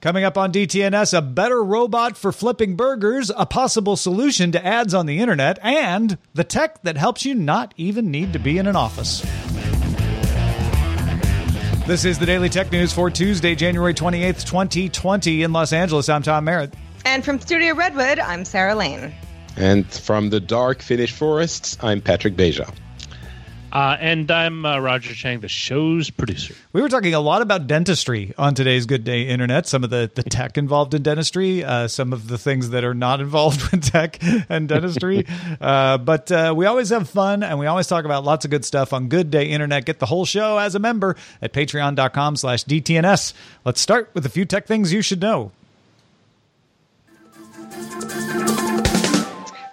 Coming up on DTNS, a better robot for flipping burgers, a possible solution to ads on the internet, and the tech that helps you not even need to be in an office. This is the Daily Tech News for Tuesday, January 28th, 2020 in Los Angeles. I'm Tom Merritt. And from Studio Redwood, I'm Sarah Lane. And from the dark Finnish forests, I'm Patrick Beja. Uh, and I'm uh, Roger Chang, the show's producer. We were talking a lot about dentistry on today's Good Day Internet, some of the, the tech involved in dentistry, uh, some of the things that are not involved with tech and dentistry. Uh, but uh, we always have fun and we always talk about lots of good stuff on Good Day Internet. Get the whole show as a member at patreon.com slash DTNS. Let's start with a few tech things you should know.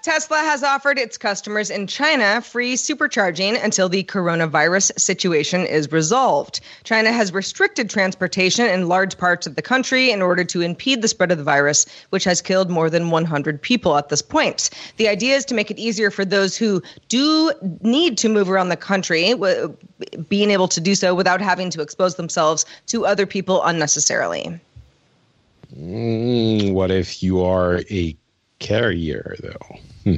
Tesla has offered its customers in China free supercharging until the coronavirus situation is resolved. China has restricted transportation in large parts of the country in order to impede the spread of the virus, which has killed more than 100 people at this point. The idea is to make it easier for those who do need to move around the country, being able to do so without having to expose themselves to other people unnecessarily. Mm, what if you are a carrier, though? Hmm.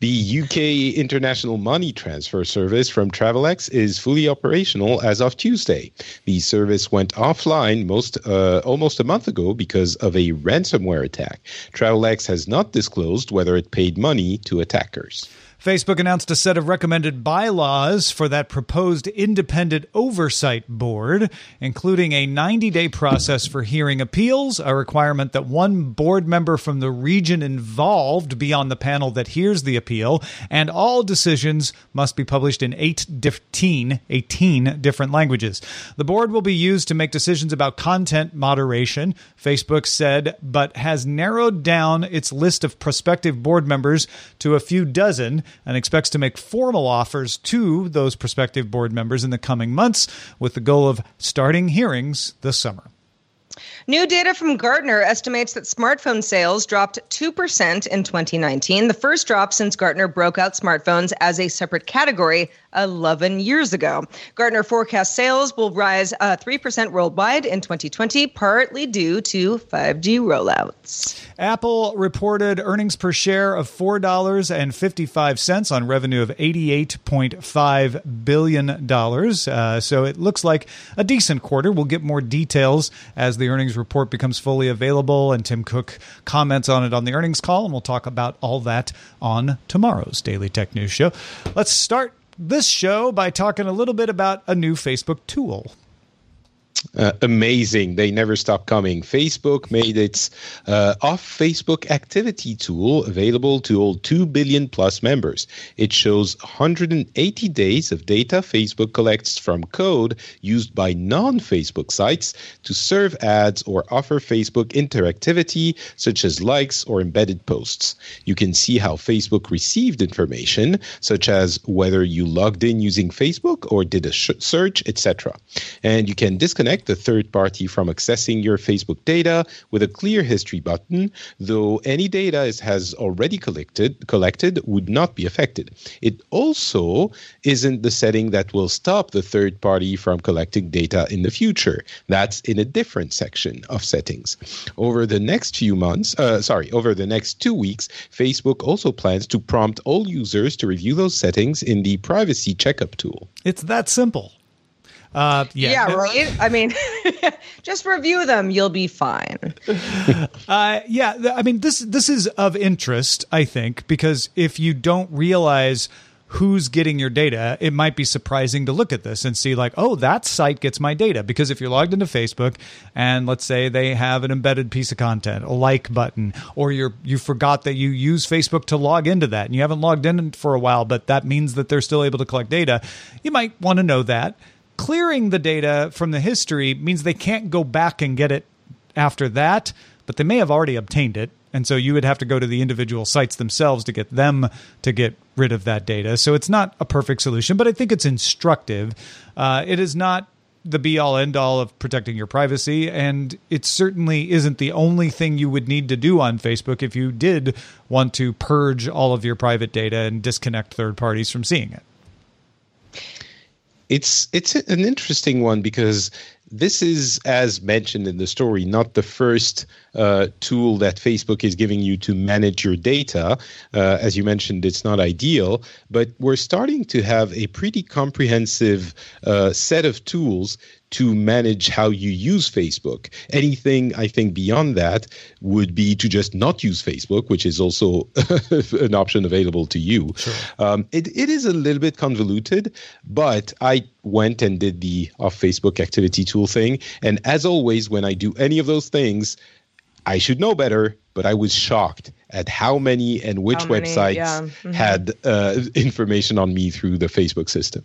The UK International Money Transfer Service from Travelex is fully operational as of Tuesday. The service went offline most uh, almost a month ago because of a ransomware attack. Travelex has not disclosed whether it paid money to attackers. Facebook announced a set of recommended bylaws for that proposed independent oversight board, including a 90 day process for hearing appeals, a requirement that one board member from the region involved be on the panel that hears the appeal, and all decisions must be published in 18, 18 different languages. The board will be used to make decisions about content moderation, Facebook said, but has narrowed down its list of prospective board members to a few dozen and expects to make formal offers to those prospective board members in the coming months with the goal of starting hearings this summer. New data from Gartner estimates that smartphone sales dropped 2% in 2019, the first drop since Gartner broke out smartphones as a separate category 11 years ago. Gartner forecasts sales will rise uh, 3% worldwide in 2020, partly due to 5G rollouts. Apple reported earnings per share of $4.55 on revenue of $88.5 billion. Uh, so it looks like a decent quarter. We'll get more details as the earnings report becomes fully available and Tim Cook comments on it on the earnings call. And we'll talk about all that on tomorrow's Daily Tech News Show. Let's start this show by talking a little bit about a new Facebook tool. Uh, amazing. They never stop coming. Facebook made its uh, off Facebook activity tool available to all 2 billion plus members. It shows 180 days of data Facebook collects from code used by non Facebook sites to serve ads or offer Facebook interactivity, such as likes or embedded posts. You can see how Facebook received information, such as whether you logged in using Facebook or did a sh- search, etc. And you can disconnect the third party from accessing your Facebook data with a clear history button, though any data it has already collected collected would not be affected. It also isn't the setting that will stop the third party from collecting data in the future. That's in a different section of settings. Over the next few months, uh, sorry, over the next two weeks, Facebook also plans to prompt all users to review those settings in the privacy checkup tool. It's that simple. Uh, yeah. Yeah, right. I mean, just review them; you'll be fine. Uh, yeah, I mean this this is of interest, I think, because if you don't realize who's getting your data, it might be surprising to look at this and see like, oh, that site gets my data. Because if you're logged into Facebook and let's say they have an embedded piece of content, a like button, or you're you forgot that you use Facebook to log into that and you haven't logged in for a while, but that means that they're still able to collect data, you might want to know that. Clearing the data from the history means they can't go back and get it after that, but they may have already obtained it. And so you would have to go to the individual sites themselves to get them to get rid of that data. So it's not a perfect solution, but I think it's instructive. Uh, it is not the be all end all of protecting your privacy. And it certainly isn't the only thing you would need to do on Facebook if you did want to purge all of your private data and disconnect third parties from seeing it. It's it's an interesting one because this is, as mentioned in the story, not the first uh, tool that Facebook is giving you to manage your data. Uh, as you mentioned, it's not ideal, but we're starting to have a pretty comprehensive uh, set of tools to manage how you use Facebook. Anything I think beyond that would be to just not use Facebook, which is also an option available to you. Sure. Um, it, it is a little bit convoluted, but I went and did the off Facebook activity tool thing. And as always, when I do any of those things, I should know better, but I was shocked at how many and which many, websites yeah. mm-hmm. had uh, information on me through the Facebook system.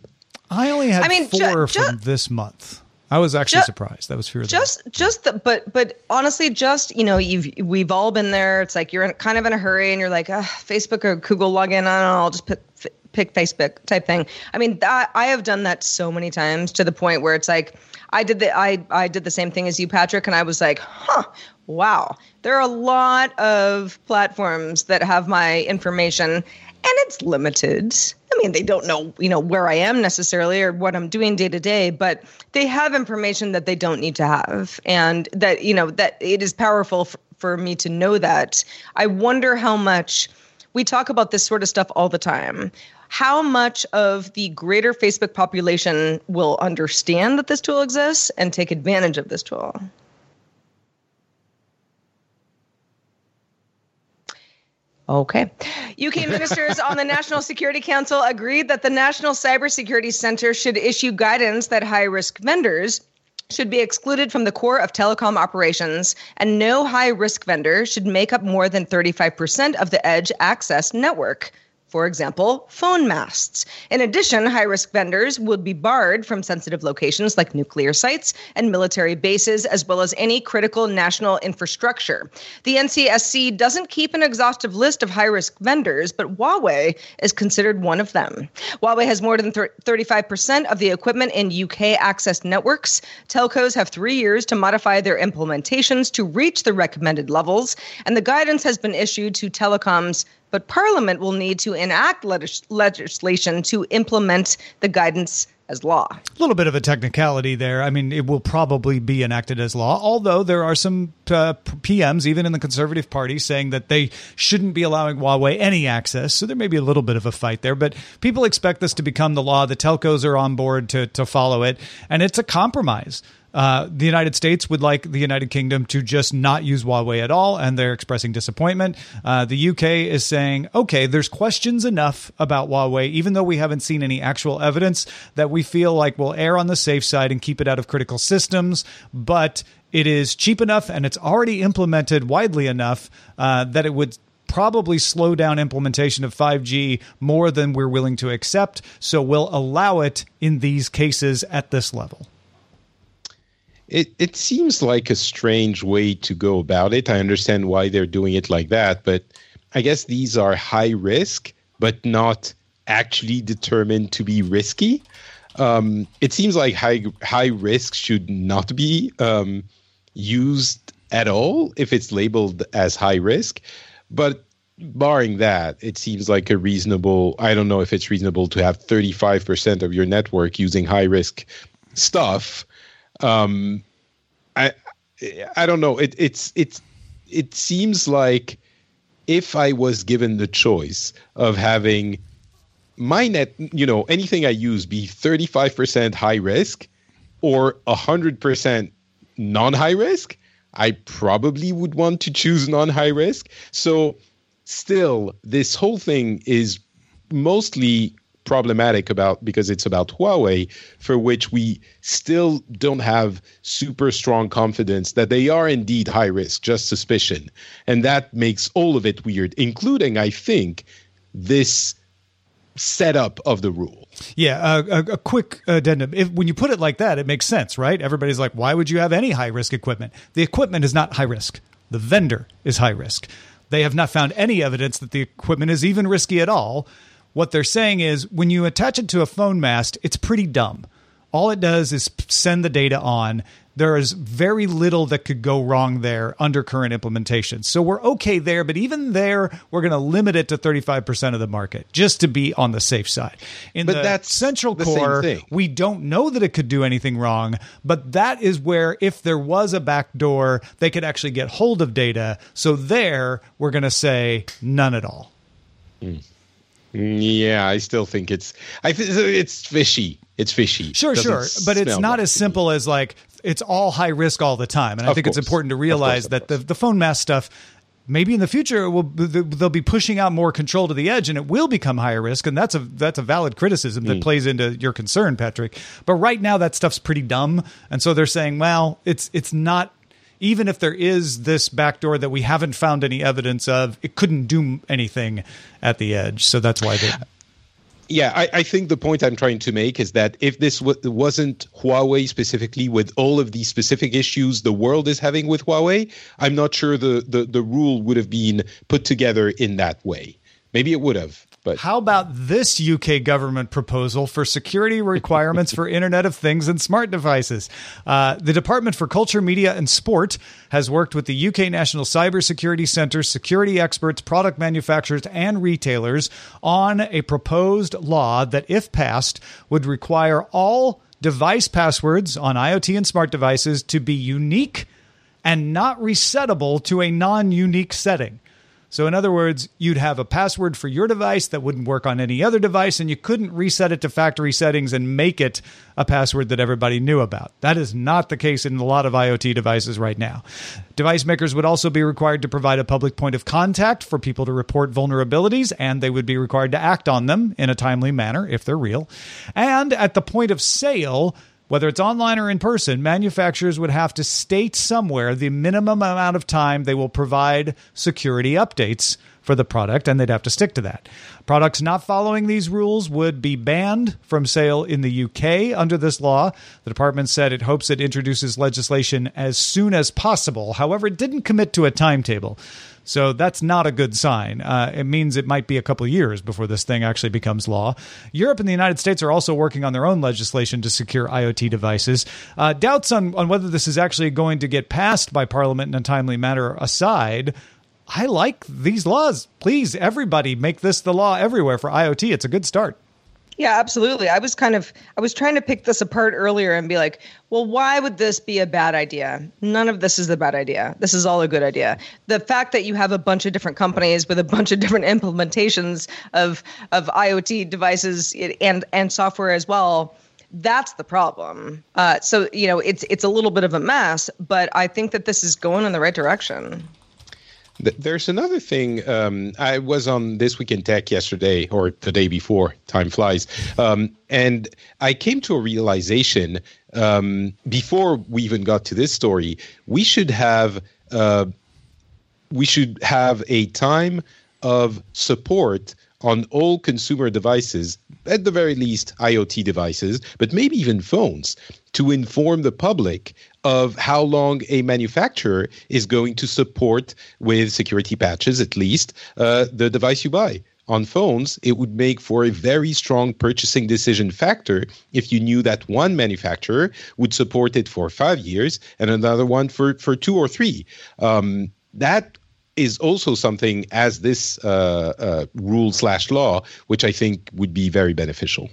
I only had I mean, four ju- from this month. I was actually just, surprised. That was fear. Just, just, the, but, but honestly, just you know, you've we've all been there. It's like you're in, kind of in a hurry, and you're like, uh, Facebook or Google login. I don't know. I'll just put pick Facebook type thing. I mean, that I have done that so many times to the point where it's like I did the I I did the same thing as you, Patrick, and I was like, huh, wow, there are a lot of platforms that have my information, and it's limited. I mean, they don't know, you know, where I am necessarily or what I'm doing day to day, but they have information that they don't need to have, and that you know that it is powerful for, for me to know that. I wonder how much we talk about this sort of stuff all the time how much of the greater Facebook population will understand that this tool exists and take advantage of this tool? Okay. UK ministers on the National Security Council agreed that the National Cybersecurity Center should issue guidance that high risk vendors should be excluded from the core of telecom operations, and no high risk vendor should make up more than 35% of the edge access network for example, phone masts. In addition, high risk vendors would be barred from sensitive locations like nuclear sites and military bases, as well as any critical national infrastructure. The NCSC doesn't keep an exhaustive list of high risk vendors, but Huawei is considered one of them. Huawei has more than 35% of the equipment in UK access networks. Telcos have three years to modify their implementations to reach the recommended levels, and the guidance has been issued to telecoms but Parliament will need to enact legis- legislation to implement the guidance as law. A little bit of a technicality there. I mean, it will probably be enacted as law, although there are some uh, PMs, even in the Conservative Party, saying that they shouldn't be allowing Huawei any access. So there may be a little bit of a fight there, but people expect this to become the law. The telcos are on board to, to follow it, and it's a compromise. Uh, the United States would like the United Kingdom to just not use Huawei at all, and they're expressing disappointment. Uh, the UK is saying, okay, there's questions enough about Huawei, even though we haven't seen any actual evidence that we feel like we'll err on the safe side and keep it out of critical systems. But it is cheap enough and it's already implemented widely enough uh, that it would probably slow down implementation of 5G more than we're willing to accept. So we'll allow it in these cases at this level. It it seems like a strange way to go about it. I understand why they're doing it like that, but I guess these are high risk, but not actually determined to be risky. Um, it seems like high high risk should not be um, used at all if it's labeled as high risk. But barring that, it seems like a reasonable. I don't know if it's reasonable to have 35% of your network using high risk stuff um, I I don't know. It it's it's it seems like if I was given the choice of having my net, you know, anything I use be 35% high risk or 100% non high risk, I probably would want to choose non high risk. So, still, this whole thing is mostly problematic about because it's about Huawei, for which we still don't have super strong confidence that they are indeed high risk, just suspicion. And that makes all of it weird, including, I think, this setup of the rule. Yeah, uh, a, a, quick addendum. If, when you put it like that, it makes sense, right? Everybody's like, why would you have any high risk equipment? The equipment is not high risk, the vendor is high risk. They have not found any evidence that the equipment is even risky at all. What they're saying is when you attach it to a phone mast, it's pretty dumb. All it does is send the data on. There is very little that could go wrong there under current implementation. So we're okay there, but even there, we're going to limit it to 35% of the market just to be on the safe side. In but the that's central the core, we don't know that it could do anything wrong, but that is where if there was a backdoor, they could actually get hold of data. So there, we're going to say none at all. Mm. Yeah, I still think it's I th- it's fishy. It's fishy. Sure, sure, but it's not as simple as like it's all high risk all the time. And I of think course. it's important to realize course, that the the phone mast stuff maybe in the future will they'll be pushing out more control to the edge and it will become higher risk and that's a that's a valid criticism that mm. plays into your concern Patrick but right now that stuff's pretty dumb and so they're saying well it's it's not even if there is this backdoor that we haven't found any evidence of, it couldn't do anything at the edge. So that's why they. Yeah, I, I, think the point I'm trying to make is that if this w- wasn't Huawei specifically with all of these specific issues the world is having with Huawei, I'm not sure the, the, the rule would have been put together in that way. Maybe it would have. But how about this UK government proposal for security requirements for Internet of Things and smart devices? Uh, the Department for Culture, Media and Sport has worked with the UK National Cybersecurity Centre, security experts, product manufacturers, and retailers on a proposed law that, if passed, would require all device passwords on IoT and smart devices to be unique and not resettable to a non unique setting. So, in other words, you'd have a password for your device that wouldn't work on any other device, and you couldn't reset it to factory settings and make it a password that everybody knew about. That is not the case in a lot of IoT devices right now. Device makers would also be required to provide a public point of contact for people to report vulnerabilities, and they would be required to act on them in a timely manner if they're real. And at the point of sale, whether it's online or in person, manufacturers would have to state somewhere the minimum amount of time they will provide security updates for the product, and they'd have to stick to that. Products not following these rules would be banned from sale in the UK under this law. The department said it hopes it introduces legislation as soon as possible. However, it didn't commit to a timetable. So that's not a good sign. Uh, it means it might be a couple years before this thing actually becomes law. Europe and the United States are also working on their own legislation to secure IoT devices. Uh, doubts on, on whether this is actually going to get passed by Parliament in a timely manner aside, I like these laws. Please, everybody, make this the law everywhere for IoT. It's a good start. Yeah, absolutely. I was kind of I was trying to pick this apart earlier and be like, well, why would this be a bad idea? None of this is a bad idea. This is all a good idea. The fact that you have a bunch of different companies with a bunch of different implementations of of IoT devices and and software as well, that's the problem. Uh, so you know, it's it's a little bit of a mess, but I think that this is going in the right direction. There's another thing. Um, I was on This Week in Tech yesterday or the day before. Time flies. Um, and I came to a realization um, before we even got to this story. We should have uh, we should have a time of support on all consumer devices, at the very least IoT devices, but maybe even phones, to inform the public of how long a manufacturer is going to support with security patches, at least, uh, the device you buy. On phones, it would make for a very strong purchasing decision factor if you knew that one manufacturer would support it for five years and another one for, for two or three. Um, that is also something as this uh, uh, rule slash law, which I think would be very beneficial.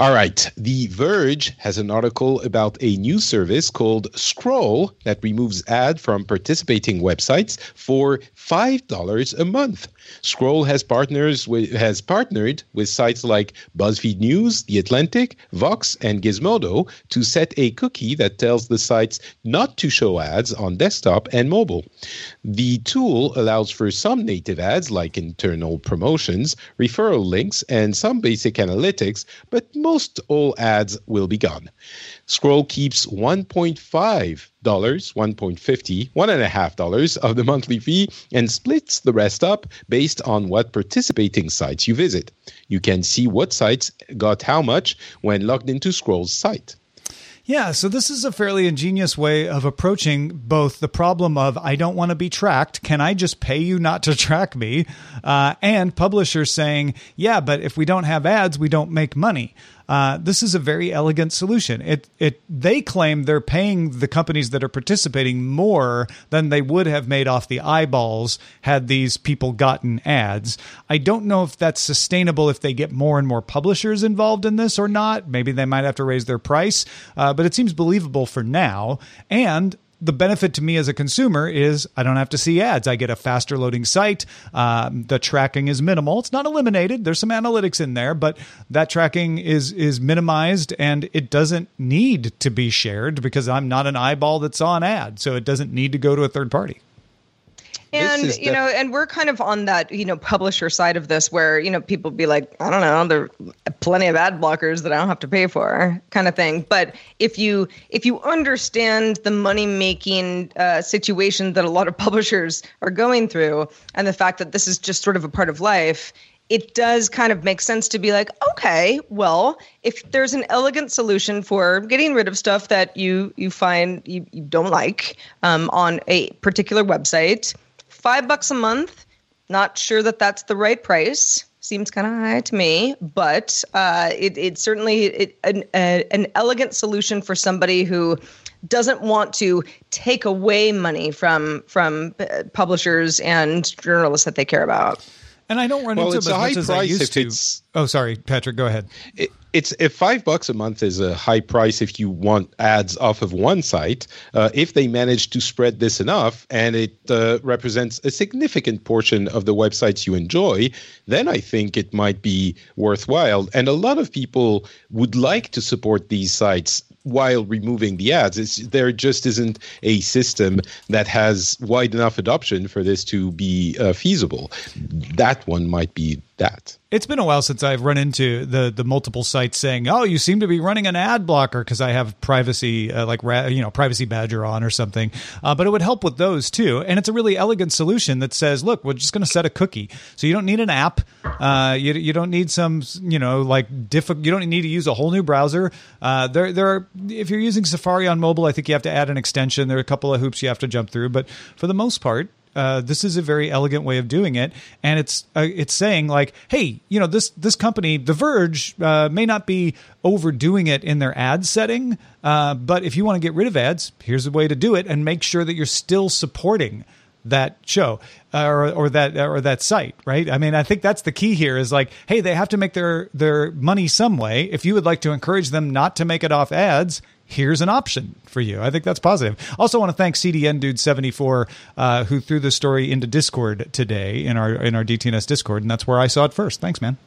All right. The Verge has an article about a new service called Scroll that removes ad from participating websites for $5 a month. Scroll has partners with, has partnered with sites like BuzzFeed News, The Atlantic, Vox, and Gizmodo to set a cookie that tells the sites not to show ads on desktop and mobile. The tool allows for some native ads like internal promotions, referral links, and some basic analytics, but most all ads will be gone. Scroll keeps 1.5 dollars, 1.50, one and a half dollars of the monthly fee and splits the rest up based on what participating sites you visit. You can see what sites got how much when logged into Scroll's site. Yeah, so this is a fairly ingenious way of approaching both the problem of I don't want to be tracked. Can I just pay you not to track me? Uh, and publishers saying, yeah, but if we don't have ads, we don't make money. Uh, this is a very elegant solution. It it they claim they're paying the companies that are participating more than they would have made off the eyeballs had these people gotten ads. I don't know if that's sustainable if they get more and more publishers involved in this or not. Maybe they might have to raise their price, uh, but it seems believable for now. And the benefit to me as a consumer is I don't have to see ads. I get a faster loading site. Um, the tracking is minimal. It's not eliminated. There's some analytics in there, but that tracking is is minimized and it doesn't need to be shared because I'm not an eyeball that's on ad, so it doesn't need to go to a third party and you def- know and we're kind of on that you know publisher side of this where you know people be like i don't know there are plenty of ad blockers that i don't have to pay for kind of thing. But if you if you understand the money making uh, situation that a lot of publishers are going through and the fact that this is just sort of a part of life it does kind of make sense to be like, okay, well, if there's an elegant solution for getting rid of stuff that you you find you, you don't like um, on a particular website, five bucks a month. Not sure that that's the right price. Seems kind of high to me, but uh, it, it's certainly it, an, a, an elegant solution for somebody who doesn't want to take away money from from uh, publishers and journalists that they care about. And I don't run well, into it as much as I used to. Oh, sorry, Patrick, go ahead. It, it's if five bucks a month is a high price if you want ads off of one site. Uh, if they manage to spread this enough and it uh, represents a significant portion of the websites you enjoy, then I think it might be worthwhile. And a lot of people would like to support these sites while removing the ads. It's, there just isn't a system that has wide enough adoption for this to be uh, feasible. That one might be that. It's been a while since I've run into the the multiple sites saying, "Oh, you seem to be running an ad blocker because I have privacy uh, like you know privacy badger on or something." Uh, but it would help with those too, and it's a really elegant solution that says, "Look, we're just going to set a cookie, so you don't need an app, uh, you you don't need some you know like diff- you don't need to use a whole new browser. Uh, there there are if you're using Safari on mobile, I think you have to add an extension. There are a couple of hoops you have to jump through, but for the most part, uh, this is a very elegant way of doing it, and it's uh, it's saying like, hey, you know, this this company, The Verge, uh, may not be overdoing it in their ad setting, uh, but if you want to get rid of ads, here's a way to do it, and make sure that you're still supporting that show uh, or, or that or that site right i mean i think that's the key here is like hey they have to make their their money some way if you would like to encourage them not to make it off ads here's an option for you. I think that's positive. Also, want to thank CDN Dude seventy four uh, who threw the story into Discord today in our in our DTNS Discord, and that's where I saw it first. Thanks, man.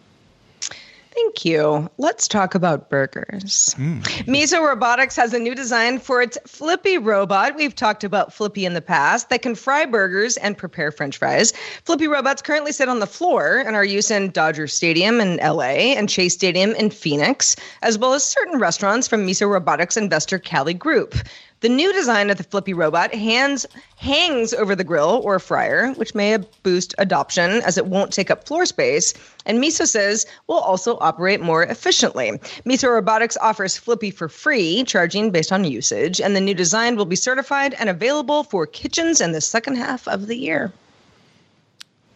Thank you. Let's talk about burgers. Mm. Miso Robotics has a new design for its Flippy robot. We've talked about Flippy in the past that can fry burgers and prepare french fries. Flippy robots currently sit on the floor and are used in Dodger Stadium in LA and Chase Stadium in Phoenix, as well as certain restaurants from Miso Robotics investor Cali Group. The new design of the Flippy robot hands hangs over the grill or fryer, which may boost adoption as it won't take up floor space. And Miso says will also operate more efficiently. Miso Robotics offers Flippy for free, charging based on usage, and the new design will be certified and available for kitchens in the second half of the year.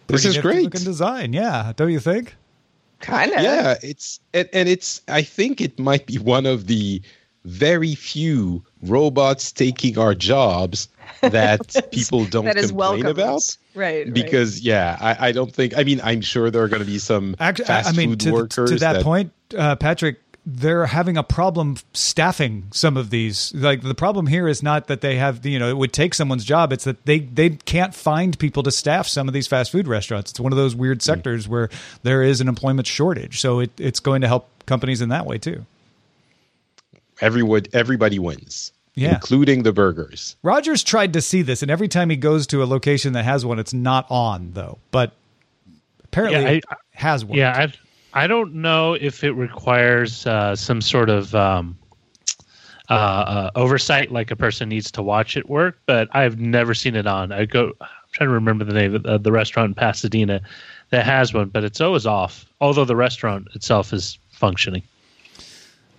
This Pretty is great looking design, yeah. Don't you think? Kind of. Yeah, it's and, and it's. I think it might be one of the very few robots taking our jobs that people don't that complain about. Right. Because right. yeah, I, I, don't think I mean I'm sure there are going to be some Actually, fast I mean, food to, workers. To that, that point, uh, Patrick, they're having a problem staffing some of these. Like the problem here is not that they have, you know, it would take someone's job. It's that they they can't find people to staff some of these fast food restaurants. It's one of those weird sectors mm. where there is an employment shortage. So it, it's going to help companies in that way too. Everyone, everybody wins. Yeah. including the burgers. Rogers tried to see this, and every time he goes to a location that has one, it's not on though. But apparently, yeah, I, it has one. Yeah, I've I don't know if it requires uh, some sort of um, uh, uh, oversight, like a person needs to watch it work, but I've never seen it on. I go, I'm trying to remember the name of the, the restaurant in Pasadena that has one, but it's always off. Although the restaurant itself is functioning.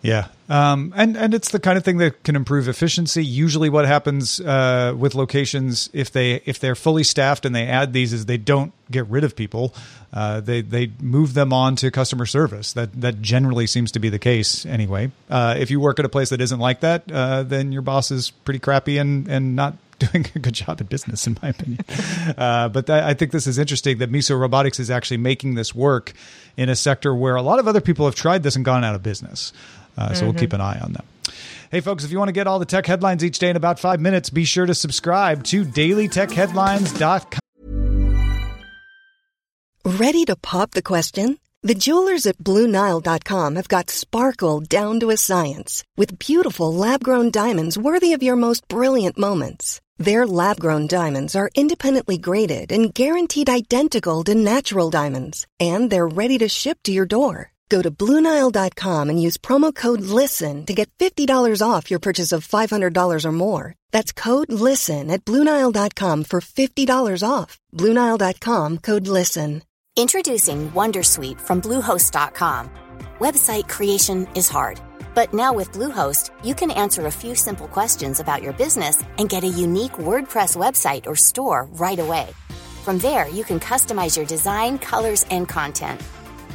Yeah, um, and and it's the kind of thing that can improve efficiency. Usually, what happens uh, with locations if they if they're fully staffed and they add these is they don't get rid of people. Uh, they they move them on to customer service. That that generally seems to be the case anyway. Uh, if you work at a place that isn't like that, uh, then your boss is pretty crappy and and not doing a good job at business, in my opinion. uh, but that, I think this is interesting that Miso Robotics is actually making this work in a sector where a lot of other people have tried this and gone out of business. Uh, so mm-hmm. we'll keep an eye on them. Hey, folks, if you want to get all the tech headlines each day in about five minutes, be sure to subscribe to dailytechheadlines.com. Ready to pop the question? The jewelers at Bluenile.com have got sparkle down to a science with beautiful lab grown diamonds worthy of your most brilliant moments. Their lab grown diamonds are independently graded and guaranteed identical to natural diamonds, and they're ready to ship to your door. Go to Bluenile.com and use promo code LISTEN to get $50 off your purchase of $500 or more. That's code LISTEN at Bluenile.com for $50 off. Bluenile.com code LISTEN. Introducing Wondersuite from Bluehost.com. Website creation is hard, but now with Bluehost, you can answer a few simple questions about your business and get a unique WordPress website or store right away. From there, you can customize your design, colors, and content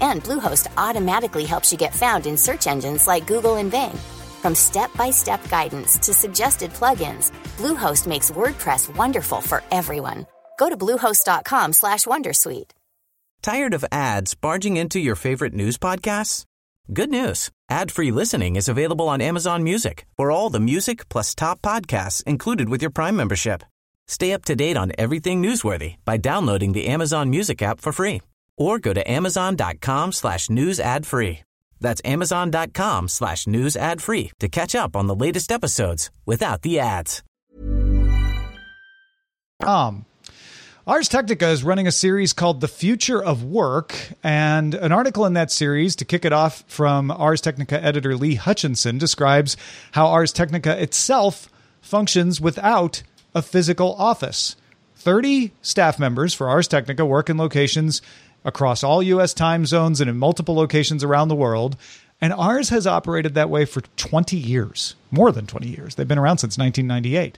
and Bluehost automatically helps you get found in search engines like Google and Bing. From step-by-step guidance to suggested plugins, Bluehost makes WordPress wonderful for everyone. Go to bluehost.com/wondersuite. Tired of ads barging into your favorite news podcasts? Good news. Ad-free listening is available on Amazon Music. For all the music plus top podcasts included with your Prime membership. Stay up to date on everything newsworthy by downloading the Amazon Music app for free or go to amazon.com slash news ad free. That's amazon.com slash news ad free to catch up on the latest episodes without the ads. Um, Ars Technica is running a series called The Future of Work, and an article in that series, to kick it off from Ars Technica editor Lee Hutchinson, describes how Ars Technica itself functions without a physical office. 30 staff members for Ars Technica work in locations across all U.S. time zones and in multiple locations around the world. And Ars has operated that way for 20 years, more than 20 years. They've been around since 1998.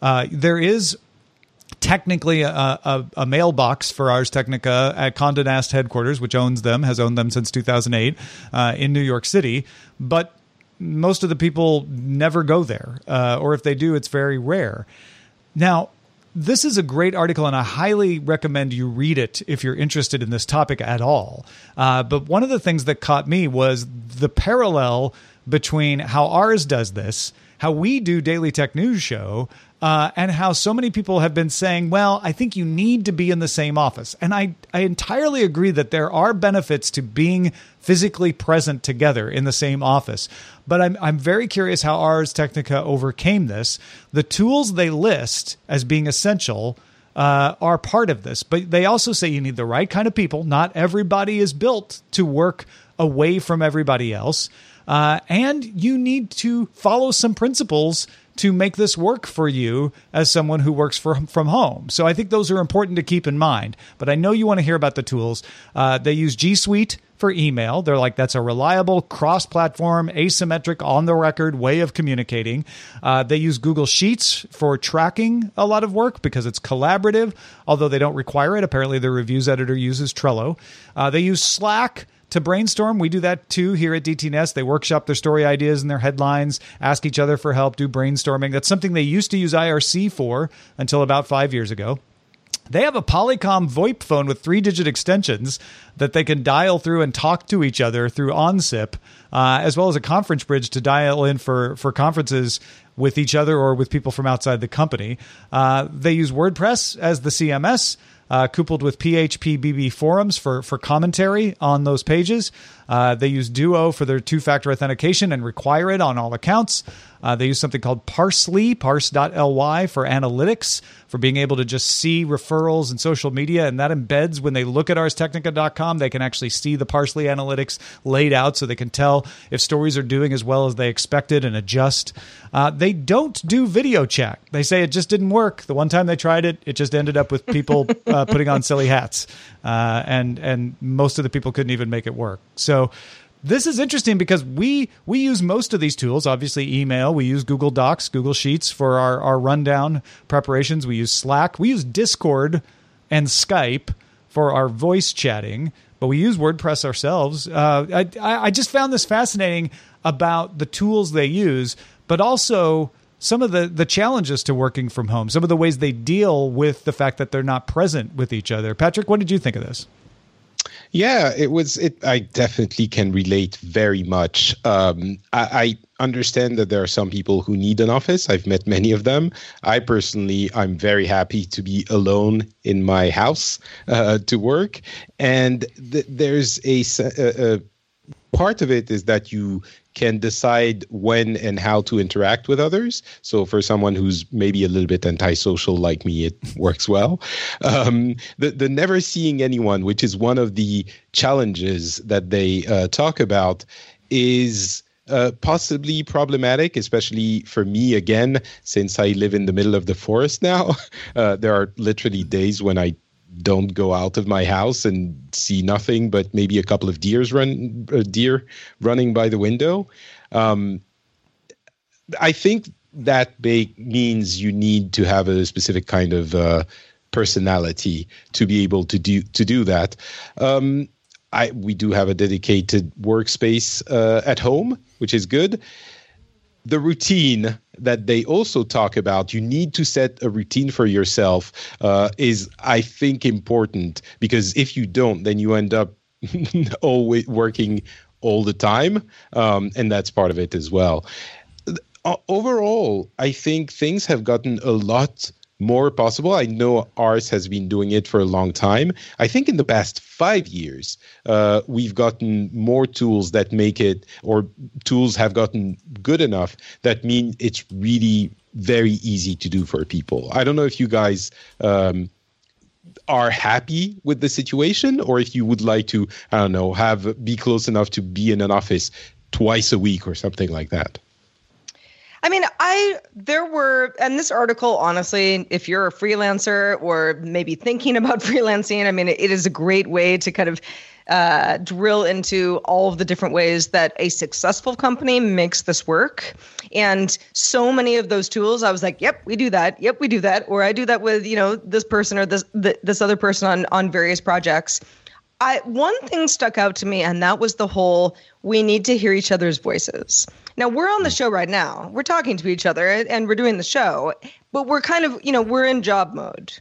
Uh, there is technically a, a, a, mailbox for Ars Technica at Condé Nast headquarters, which owns them, has owned them since 2008 uh, in New York City. But most of the people never go there, uh, or if they do, it's very rare. Now, this is a great article, and I highly recommend you read it if you're interested in this topic at all. Uh, but one of the things that caught me was the parallel between how Ars does this, how we do Daily Tech News Show, uh, and how so many people have been saying, well, I think you need to be in the same office. And I, I entirely agree that there are benefits to being physically present together in the same office. But I'm, I'm very curious how Ars Technica overcame this. The tools they list as being essential uh, are part of this, but they also say you need the right kind of people. Not everybody is built to work away from everybody else. Uh, and you need to follow some principles to make this work for you as someone who works for, from home. So I think those are important to keep in mind. But I know you want to hear about the tools. Uh, they use G Suite for email. They're like, that's a reliable, cross platform, asymmetric, on the record way of communicating. Uh, they use Google Sheets for tracking a lot of work because it's collaborative, although they don't require it. Apparently, the reviews editor uses Trello. Uh, they use Slack to brainstorm. We do that too here at DTNS. They workshop their story ideas and their headlines, ask each other for help, do brainstorming. That's something they used to use IRC for until about five years ago. They have a Polycom VoIP phone with three digit extensions that they can dial through and talk to each other through OnSIP, uh, as well as a conference bridge to dial in for, for conferences with each other or with people from outside the company. Uh, they use WordPress as the CMS. Uh, coupled with phpBB forums for, for commentary on those pages. Uh, they use Duo for their two factor authentication and require it on all accounts. Uh, they use something called Parse.ly, parse.ly for analytics, for being able to just see referrals and social media. And that embeds when they look at arstechnica.com, they can actually see the Parse.ly analytics laid out so they can tell if stories are doing as well as they expected and adjust. Uh, they don't do video chat. They say it just didn't work. The one time they tried it, it just ended up with people uh, putting on silly hats. Uh, and, and most of the people couldn't even make it work. So, this is interesting because we we use most of these tools. Obviously email we use google docs google sheets for our, our rundown preparations. We use slack. We use discord and skype for our voice chatting but we use wordpress ourselves. Uh, I, I just found this fascinating about the tools they use but also some of the, the challenges to working from home some of the ways they deal with the fact that they're not present with each other. Patrick what did you think of this yeah, it was. It. I definitely can relate very much. Um, I, I understand that there are some people who need an office. I've met many of them. I personally, I'm very happy to be alone in my house uh, to work, and th- there's a, a, a part of it is that you can decide when and how to interact with others. So for someone who's maybe a little bit antisocial like me, it works well. Um, the the never seeing anyone, which is one of the challenges that they uh, talk about, is. Uh, possibly problematic, especially for me again, since I live in the middle of the forest now. Uh, there are literally days when I don't go out of my house and see nothing but maybe a couple of deers run uh, deer running by the window. Um, I think that may, means you need to have a specific kind of uh, personality to be able to do to do that. Um, I we do have a dedicated workspace uh, at home, which is good the routine that they also talk about you need to set a routine for yourself uh, is i think important. Because if you don't then you end up always working all the time um, and that's part of it as well. Overall i think things have gotten a lot more possible. I know Ars has been doing it for a long time. I think in the past five years, uh, we've gotten more tools that make it, or tools have gotten good enough that mean it's really very easy to do for people. I don't know if you guys. Um, are happy with the situation or if you would like to i don't know have be close enough to be in an office twice a week or something like that I mean, I there were and this article honestly, if you're a freelancer or maybe thinking about freelancing, I mean, it, is a great way to kind of uh, drill into all of the different ways that a successful company makes this work. And so many of those tools, I was like, "Yep, we do that. Yep, we do that." Or I do that with you know this person or this this other person on on various projects. I one thing stuck out to me, and that was the whole we need to hear each other's voices. Now we're on the show right now. We're talking to each other and we're doing the show, but we're kind of, you know, we're in job mode.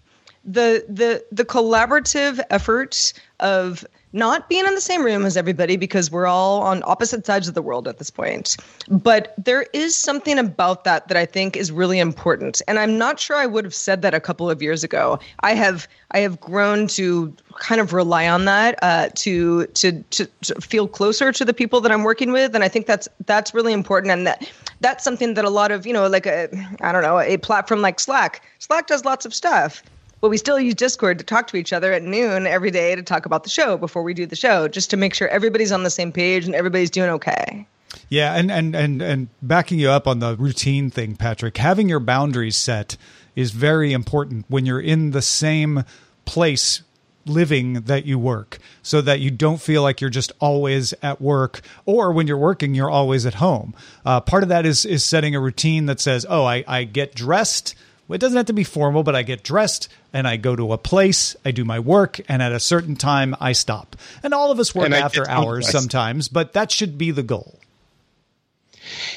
The the the collaborative efforts of not being in the same room as everybody because we're all on opposite sides of the world at this point. But there is something about that that I think is really important. And I'm not sure I would have said that a couple of years ago. I have I have grown to kind of rely on that uh, to, to, to to feel closer to the people that I'm working with, and I think that's that's really important. And that that's something that a lot of you know like a I don't know a platform like Slack Slack does lots of stuff but we still use Discord to talk to each other at noon every day to talk about the show before we do the show, just to make sure everybody's on the same page and everybody's doing okay. Yeah, and and and and backing you up on the routine thing, Patrick, having your boundaries set is very important when you're in the same place living that you work so that you don't feel like you're just always at work or when you're working you're always at home uh, part of that is is setting a routine that says oh I, I get dressed it doesn't have to be formal, but I get dressed and I go to a place, I do my work, and at a certain time I stop. And all of us work after hours sometimes, but that should be the goal.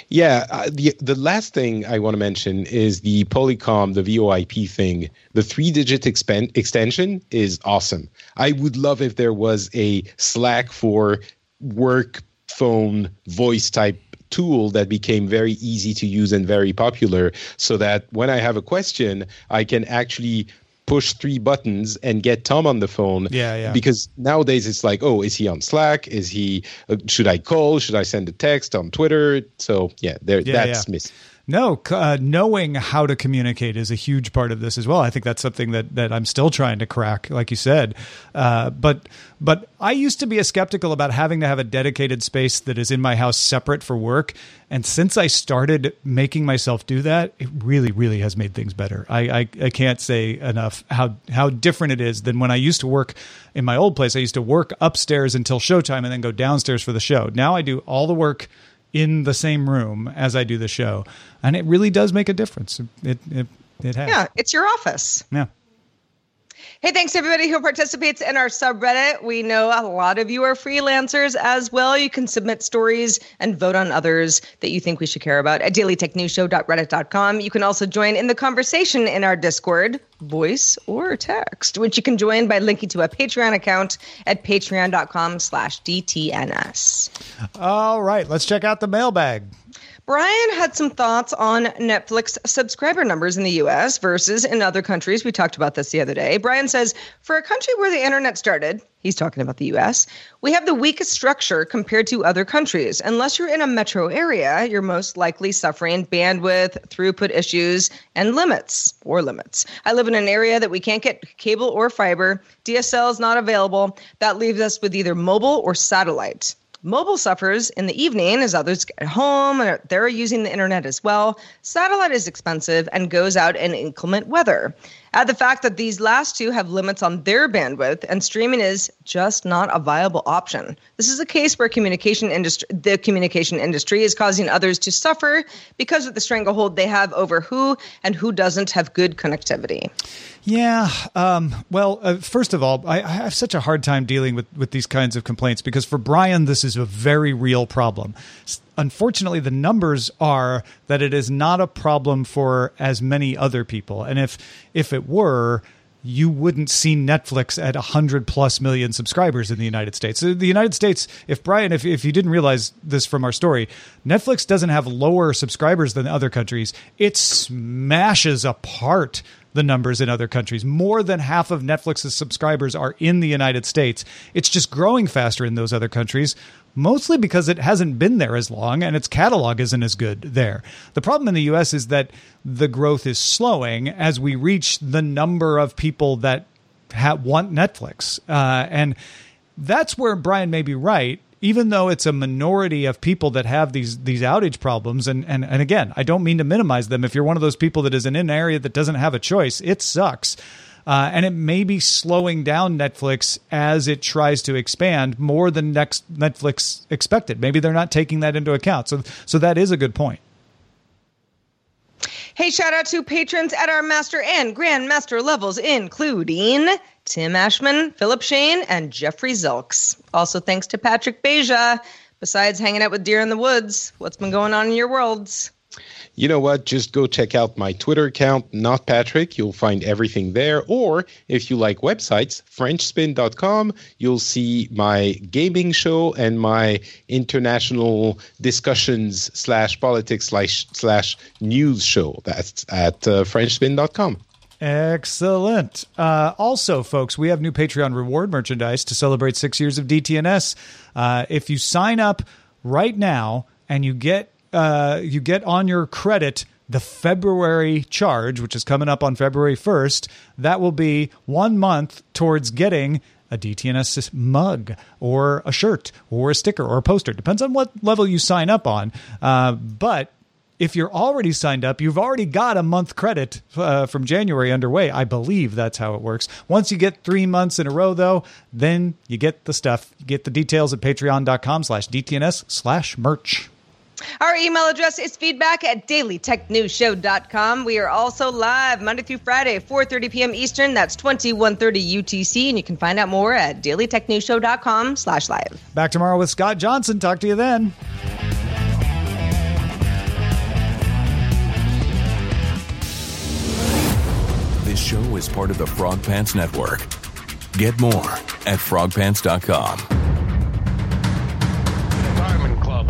Yeah, uh, the the last thing I want to mention is the Polycom, the VoIP thing. The three digit expen- extension is awesome. I would love if there was a Slack for work phone voice type tool that became very easy to use and very popular so that when I have a question, I can actually push three buttons and get Tom on the phone. Yeah, yeah. Because nowadays it's like, oh, is he on Slack? Is he? Uh, should I call? Should I send a text on Twitter? So yeah, there Yeah, that's yeah. missing. No, uh, knowing how to communicate is a huge part of this as well. I think that's something that that I'm still trying to crack, like you said. Uh, but but I used to be a skeptical about having to have a dedicated space that is in my house separate for work. And since I started making myself do that, it really, really has made things better. I, I, I can't say enough how how different it is than when I used to work in my old place. I used to work upstairs until showtime and then go downstairs for the show. Now I do all the work in the same room as I do the show, and it really does make a difference. It it it has. Yeah, it's your office. Yeah. Hey, thanks everybody who participates in our subreddit. We know a lot of you are freelancers as well. You can submit stories and vote on others that you think we should care about at dailytechnewsshow.reddit.com. You can also join in the conversation in our Discord, voice or text, which you can join by linking to a Patreon account at patreon.com slash DTNS. All right, let's check out the mailbag. Brian had some thoughts on Netflix subscriber numbers in the US versus in other countries. We talked about this the other day. Brian says, for a country where the internet started, he's talking about the US, we have the weakest structure compared to other countries. Unless you're in a metro area, you're most likely suffering bandwidth, throughput issues, and limits or limits. I live in an area that we can't get cable or fiber. DSL is not available. That leaves us with either mobile or satellite. Mobile suffers in the evening as others get home and they're using the internet as well. Satellite is expensive and goes out in inclement weather. Add the fact that these last two have limits on their bandwidth and streaming is just not a viable option. This is a case where communication industry the communication industry is causing others to suffer because of the stranglehold they have over who and who doesn't have good connectivity. Yeah. Um, well, uh, first of all, I, I have such a hard time dealing with, with these kinds of complaints because for Brian, this is a very real problem. Unfortunately, the numbers are that it is not a problem for as many other people. And if if it were, you wouldn't see Netflix at 100 plus million subscribers in the United States. So the United States, if Brian, if, if you didn't realize this from our story, Netflix doesn't have lower subscribers than other countries. It smashes apart the numbers in other countries. More than half of Netflix's subscribers are in the United States. It's just growing faster in those other countries, mostly because it hasn't been there as long and its catalog isn't as good there. The problem in the US is that the growth is slowing as we reach the number of people that ha- want Netflix. Uh, and that's where Brian may be right. Even though it's a minority of people that have these these outage problems, and, and and again, I don't mean to minimize them. If you're one of those people that is in an area that doesn't have a choice, it sucks. Uh, and it may be slowing down Netflix as it tries to expand more than next Netflix expected. Maybe they're not taking that into account. So, so that is a good point. Hey, shout out to patrons at our master and grandmaster levels, including Tim Ashman, Philip Shane, and Jeffrey Zilks. Also, thanks to Patrick Beja. Besides hanging out with deer in the woods, what's been going on in your worlds? You know what? Just go check out my Twitter account, not Patrick. You'll find everything there. Or if you like websites, FrenchSpin.com, you'll see my gaming show and my international discussions slash politics slash slash news show. That's at uh, FrenchSpin.com. Excellent. Uh, also, folks, we have new Patreon reward merchandise to celebrate six years of DTNS. Uh, if you sign up right now and you get uh, you get on your credit the February charge, which is coming up on February first, that will be one month towards getting a DTNS mug or a shirt or a sticker or a poster. Depends on what level you sign up on. Uh, but if you're already signed up, you've already got a month credit uh, from January underway. I believe that's how it works. Once you get three months in a row, though, then you get the stuff. You get the details at patreon.com slash DTNS slash merch. Our email address is feedback at dailytechnewsshow.com. We are also live Monday through Friday, 4.30 p.m. Eastern. That's 2130 UTC. And you can find out more at dailytechnewsshow.com slash live. Back tomorrow with Scott Johnson. Talk to you then. This show is part of the Frog Pants Network. Get more at frogpants.com.